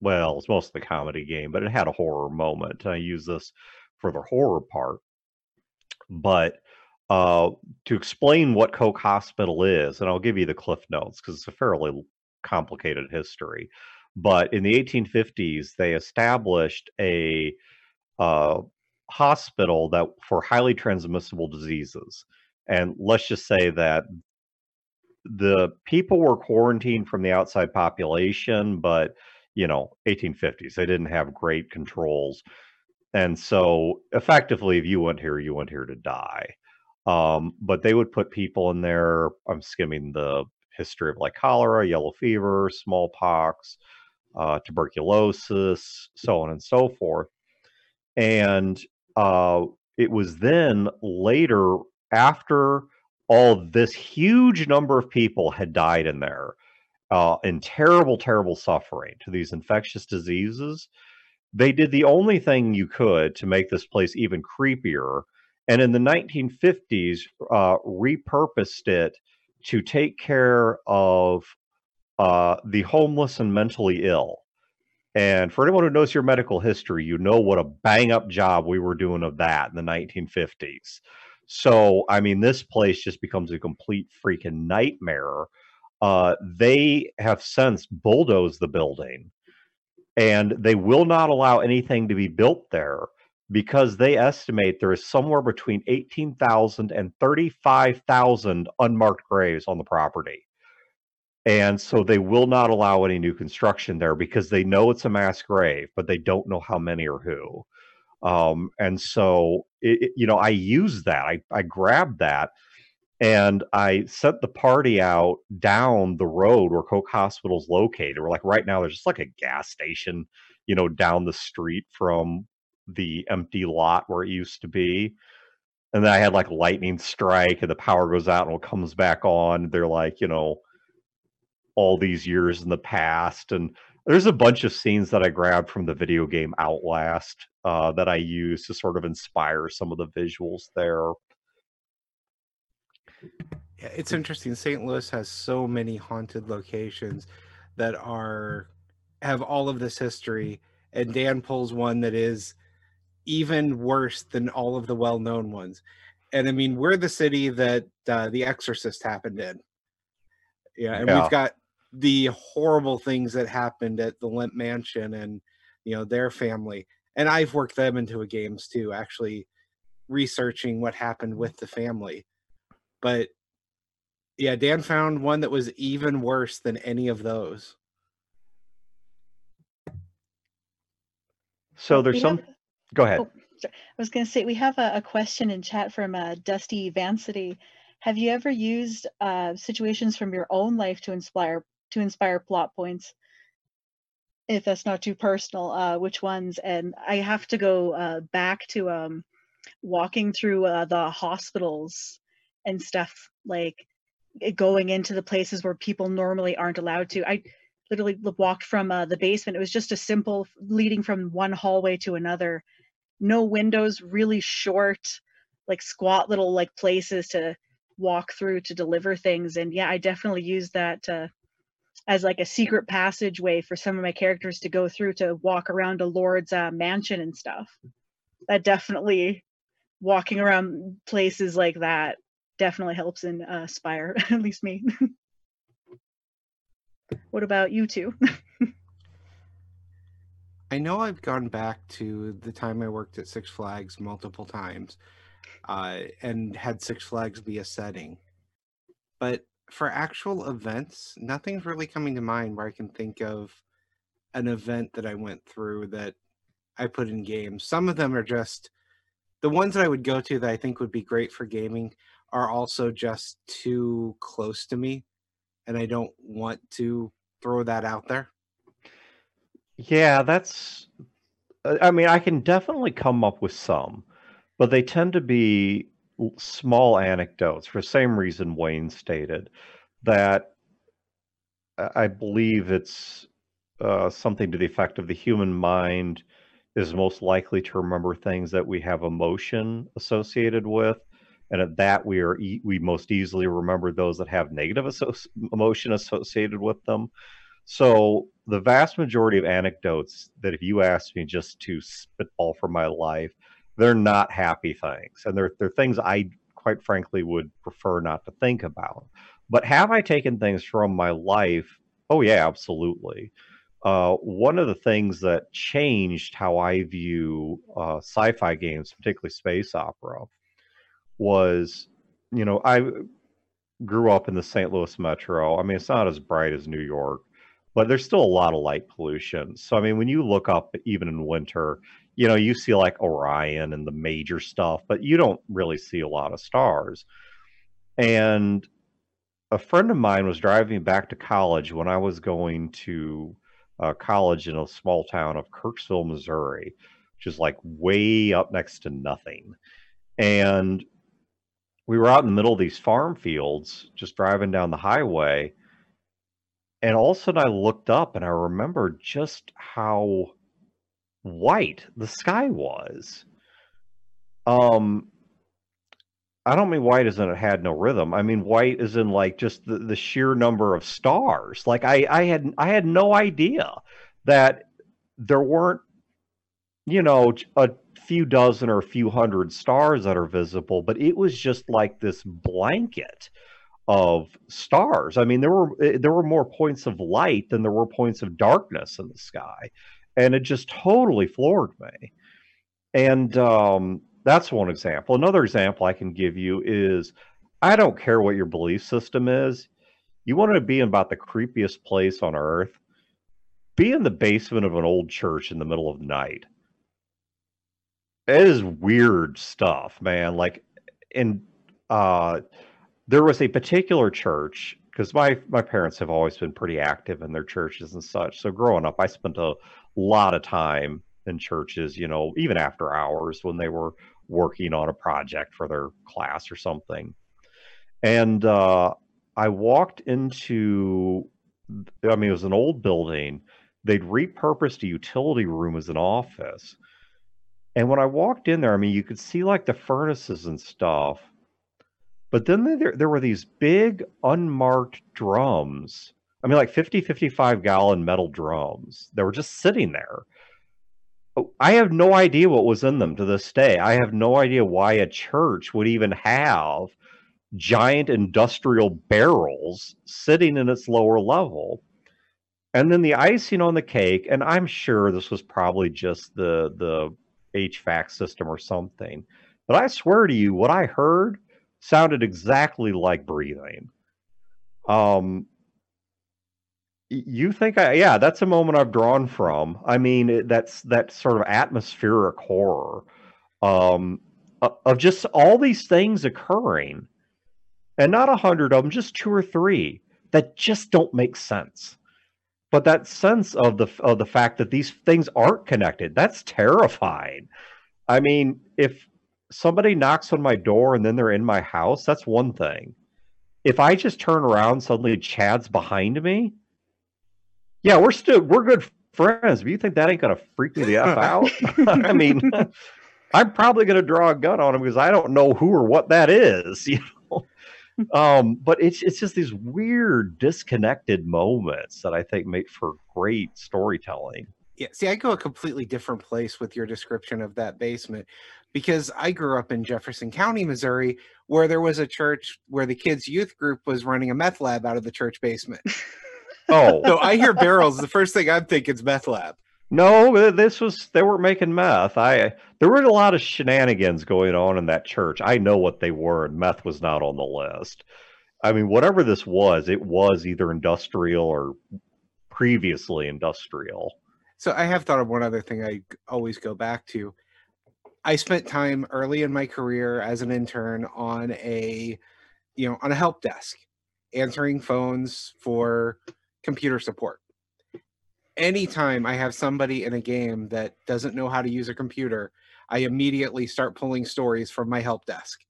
well, it's mostly comedy game, but it had a horror moment. I use this for the horror part, but uh, to explain what Koch Hospital is, and I'll give you the cliff notes because it's a fairly complicated history. But in the 1850s, they established a uh, hospital that for highly transmissible diseases. And let's just say that the people were quarantined from the outside population, but you know, 1850s, they didn't have great controls. And so effectively, if you went here, you went here to die. Um, but they would put people in there. I'm skimming the history of like cholera, yellow fever, smallpox, uh, tuberculosis, so on and so forth. And uh, it was then later, after all this huge number of people had died in there uh, in terrible, terrible suffering to these infectious diseases, they did the only thing you could to make this place even creepier. And in the 1950s, uh, repurposed it to take care of uh, the homeless and mentally ill. And for anyone who knows your medical history, you know what a bang up job we were doing of that in the 1950s. So, I mean, this place just becomes a complete freaking nightmare. Uh, they have since bulldozed the building and they will not allow anything to be built there because they estimate there is somewhere between 18,000 and 35,000 unmarked graves on the property. And so they will not allow any new construction there because they know it's a mass grave, but they don't know how many or who. Um, and so, it, it, you know, I use that. I, I grabbed that and I sent the party out down the road where Koch Hospital's located. We're like right now there's just like a gas station, you know, down the street from the empty lot where it used to be. And then I had like lightning strike and the power goes out and it comes back on. They're like, you know, all these years in the past. And there's a bunch of scenes that I grabbed from the video game Outlast uh, that I use to sort of inspire some of the visuals there. Yeah, it's interesting. St. Louis has so many haunted locations that are have all of this history, and Dan pulls one that is even worse than all of the well-known ones. And I mean, we're the city that uh, The Exorcist happened in. Yeah, and Yeah. we've got the horrible things that happened at the Lemp Mansion and you know their family. And I've worked them into a games too, actually researching what happened with the family. But yeah, Dan found one that was even worse than any of those. So there's We some. have- Go ahead. Oh. I was going to say we have a, a question in chat from uh, Dusty Vancity. Have you ever used uh, situations from your own life to inspire to inspire plot points? If that's not too personal, uh, which ones? And I have to go uh, back to um, walking through uh, the hospitals and stuff, like eh, going into the places where people normally aren't allowed to. I literally walked from uh, the basement. It was just a simple leading from one hallway to another no windows, really short, like squat little like places to walk through to deliver things. And yeah, I definitely use that uh, as like a secret passageway for some of my characters to go through to walk around a lord's uh, mansion and stuff. That definitely walking around places like that definitely helps in uh, Spire, at least me. what about you two? I know I've gone back to the time I worked at Six Flags multiple times uh, and had Six Flags be a setting. But for actual events, nothing's really coming to mind where I can think of an event that I went through that I put in games. Some of them are just the ones that I would go to that I think would be great for gaming are also just too close to me. And I don't want to throw that out there. Yeah, that's. I mean, I can definitely come up with some, but they tend to be small anecdotes for the same reason Wayne stated that I believe it's uh, something to the effect of the human mind is most likely to remember things that we have emotion associated with. And at that, we are e- we most easily remember those that have negative associ- emotion associated with them. So the vast majority of anecdotes that if you ask me just to spitball from my life, they're not happy things. And they're they're things I quite frankly would prefer not to think about. But have I taken things from my life? Oh yeah, absolutely. Uh, one of the things that changed how I view uh, sci-fi games, particularly space opera, was, you know, I grew up in the St. Louis metro. I mean, it's not as bright as New York, but there's still a lot of light pollution. So, I mean, when you look up, even in winter, you know, you see like Orion and the major stuff, but you don't really see a lot of stars. And a friend of mine was driving back to college when I was going to uh, college in a small town of Kirksville, Missouri, which is like way up next to nothing. And we were out in the middle of these farm fields, just driving down the highway. And all of a sudden I looked up and I remembered just how white the sky was. Um, I don't mean white as in it had no rhythm. I mean white as in like just the, the sheer number of stars. Like I, I had I had no idea that there weren't, you know, a few dozen or a few hundred stars that are visible, but it was just like this blanket of stars. I mean, there were eh, there were more points of light than there were points of darkness in the sky, and it just totally floored me. And um, that's one example. Another example I can give you is I don't care what your belief system is. You want to be in about the creepiest place on earth? Be in the basement of an old church in the middle of the night. It is weird stuff, man. Like, and uh, there was a particular church because my my parents have always been pretty active in their churches and such. So growing up, I spent a lot of time in churches. You know, even after hours when they were working on a project for their class or something. And uh, I walked into, I mean, it was an old building. They'd repurposed a utility room as an office. And when I walked in there, I mean, you could see like the furnaces and stuff. But then there, there were these big unmarked drums. I mean, like 50, 55 gallon metal drums that were just sitting there. Oh, I have no idea what was in them to this day. I have no idea why a church would even have giant industrial barrels sitting in its lower level. And then the icing on the cake, and I'm sure this was probably just the the HVAC system or something. But I swear to you, what I heard sounded exactly like breathing. Um, you think I yeah, that's a moment I've drawn from. I mean, that's that sort of atmospheric horror um, of just all these things occurring, and not a hundred of them, just two or three that just don't make sense. But that sense of the of the fact that these things aren't connected, that's terrifying. I mean, if somebody knocks on my door and then they're in my house, that's one thing. If I just turn around, suddenly Chad's behind me, yeah, we're still we're good friends. But you think that ain't gonna freak me the f out? I mean, I'm probably gonna draw a gun on him because I don't know who or what that is. You know. um, but it's it's just these weird disconnected moments that I think make for great storytelling. Yeah, see, I go a completely different place with your description of that basement because I grew up in Jefferson County, Missouri, where there was a church where the kids' youth group was running a meth lab out of the church basement. Oh, so I hear barrels. The first thing I'm thinking is meth lab. No, uh, this was they were making meth. I there were a lot of shenanigans going on in that church. I know what they were, and meth was not on the list. I mean, whatever this was, it was either industrial or previously industrial. So I have thought of one other thing I always go back to. I spent time early in my career as an intern on a you know, on a help desk, answering phones for computer support. Anytime I have somebody in a game that doesn't know how to use a computer, I immediately start pulling stories from my help desk,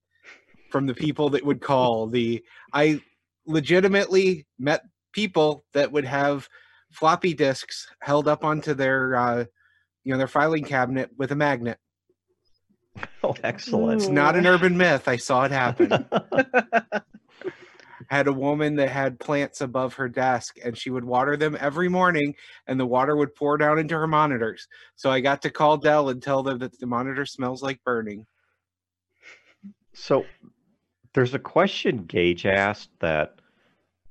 from the people that would call. The I legitimately met people that would have floppy disks held up onto their uh, you know their filing cabinet with a magnet. Oh, excellent! It's not an urban myth. I saw it happen. had a woman that had plants above her desk and she would water them every morning and the water would pour down into her monitors. So I got to call Dell and tell them that the monitor smells like burning. So there's a question Gage asked that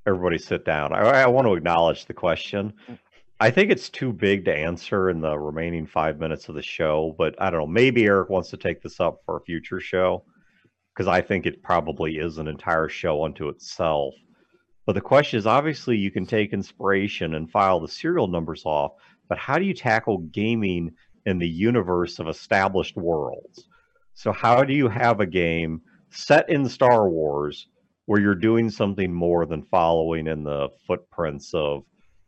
everybody sit down. I, I want to acknowledge the question. Mm. I think it's too big to answer in the remaining five minutes of the show, but I don't know. Maybe Eric wants to take this up for a future show because I think it probably is an entire show unto itself. But the question is obviously you can take inspiration and file the serial numbers off, but how do you tackle gaming in the universe of established worlds? So, how do you have a game set in Star Wars where you're doing something more than following in the footprints of,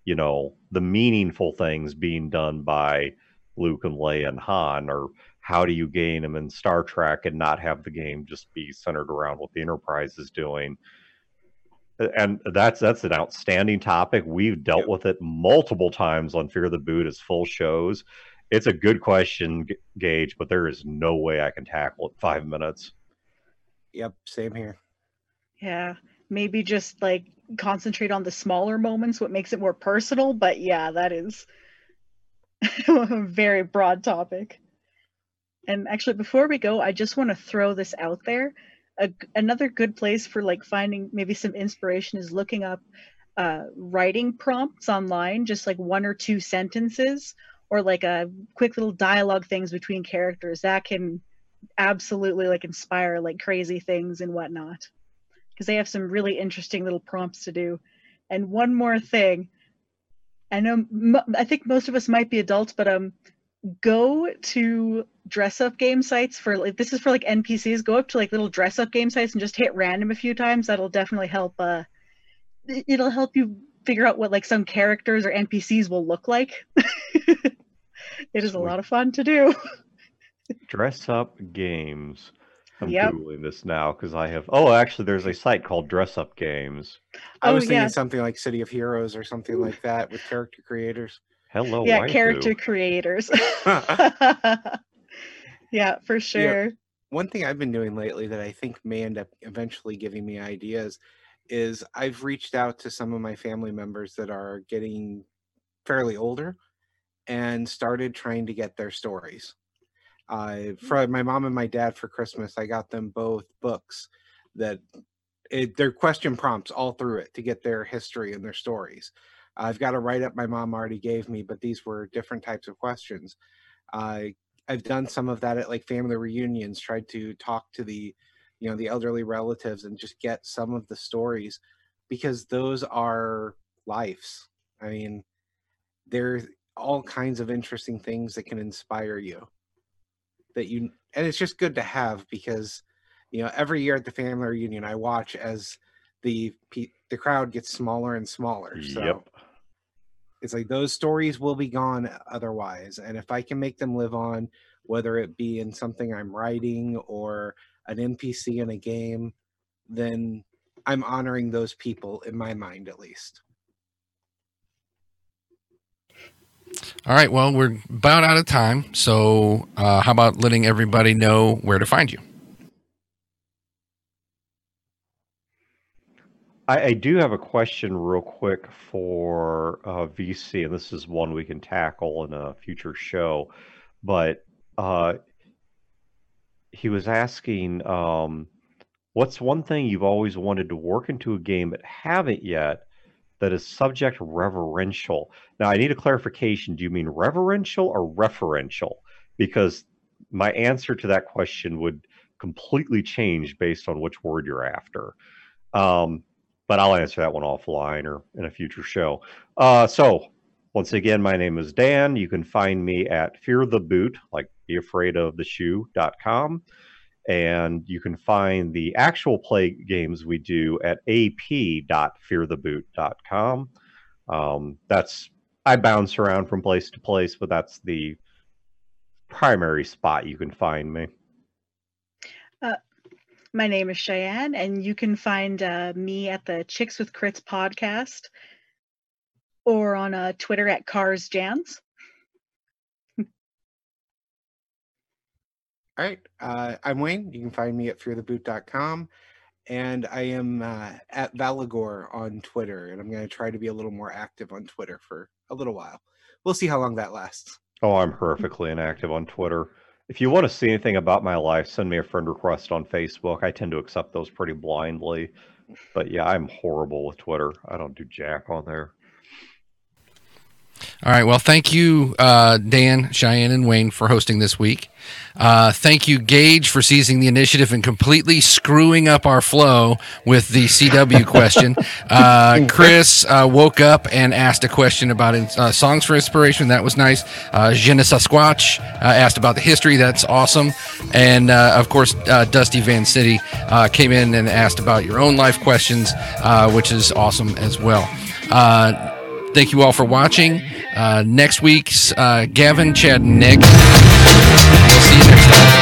you know, the meaningful things being done by Luke and Leia and Han, or how do you gain them in Star Trek and not have the game just be centered around what the Enterprise is doing? And that's that's an outstanding topic. We've dealt yep. with it multiple times on Fear the Boot as full shows. It's a good question, Gage, but there is no way I can tackle it five minutes. Yep, same here. Yeah, maybe just like concentrate on the smaller moments, what makes it more personal. But yeah, that is a very broad topic. And actually, before we go, I just want to throw this out there. A, another good place for like finding maybe some inspiration is looking up uh, writing prompts online, just like one or two sentences or like a quick little dialogue things between characters that can absolutely like inspire like crazy things and whatnot because they have some really interesting little prompts to do. And one more thing, I know I think most of us might be adults, but um, go to dress up game sites for like this is for like npcs go up to like little dress up game sites and just hit random a few times. That'll definitely help uh it- it'll help you figure out what like some characters or npcs will look like. It is a lot of fun to do. Dress up games. I'm Yep. googling this now because I have. Oh, actually, there's a site called Dress Up Games. I Oh, was thinking yeah. something like City of Heroes or something like that with character creators. Hello, yeah waifu. character creators yeah for sure One thing I've been doing lately that I think may end up eventually giving me ideas is I've reached out to some of my family members that are getting fairly older and started trying to get their stories. Uh, for my mom and my dad for Christmas, I got them both books that it, they're question prompts all through it to get their history and their stories. I've got a write up my mom already gave me, but these were different types of questions. I I've done some of that at like family reunions, tried to talk to the, you know, the elderly relatives and just get some of the stories because those are lives. I mean, there's all kinds of interesting things that can inspire you that you and it's just good to have because you know every year at the family reunion i watch as the the crowd gets smaller and smaller so Yep. it's like those stories will be gone uh, otherwise and if i can make them live on whether it be in something i'm writing or an npc in a game then i'm honoring those people in my mind at least All right. Well, we're about out of time. So, uh, how about letting everybody know where to find you? I, I do have a question real quick for uh, VC, and this is one we can tackle in a future show. But uh, he was asking, um, what's one thing you've always wanted to work into a game but haven't yet that is subject reverential? Now, I need a clarification. Do you mean reverential or referential? Because my answer to that question would completely change based on which word you're after. Um, but I'll answer that one offline or in a future show. Uh, so, once again, my name is Dan. You can find me at Fear the Boot, like be afraid of the shoe.com. And you can find the actual play games we do at ap.feartheboot.com. Um, that's, I bounce around from place to place, but that's the primary spot you can find me. My name is Cheyenne, and you can find uh, me at the Chicks with Crits podcast or on uh, Twitter at Cars Jans. All right. Uh, I'm Wayne. You can find me at feartheboot.com. And I am uh, at Valagor on Twitter. And I'm going to try to be a little more active on Twitter for a little while. We'll see how long that lasts. Oh, I'm horrifically inactive on Twitter. If you want to see anything about my life, send me a friend request on Facebook. I tend to accept those pretty blindly. But yeah, I'm horrible with Twitter. I don't do jack on there. All right. Well, thank you, uh, Dan, Cheyenne, and Wayne for hosting this week. Uh, thank you, Gage, for seizing the initiative and completely screwing up our flow with the CW question. Uh, Chris uh, woke up and asked a question about uh, songs for inspiration. That was nice. Uh, Je ne sais uh, asked about the history. That's awesome. And uh, of course, uh, Dusty Van City uh, came in and asked about your own life questions, uh, which is awesome as well. Thank you all for watching. Uh, next week's uh, Gavin, Chad, and Nick. We'll see you next time.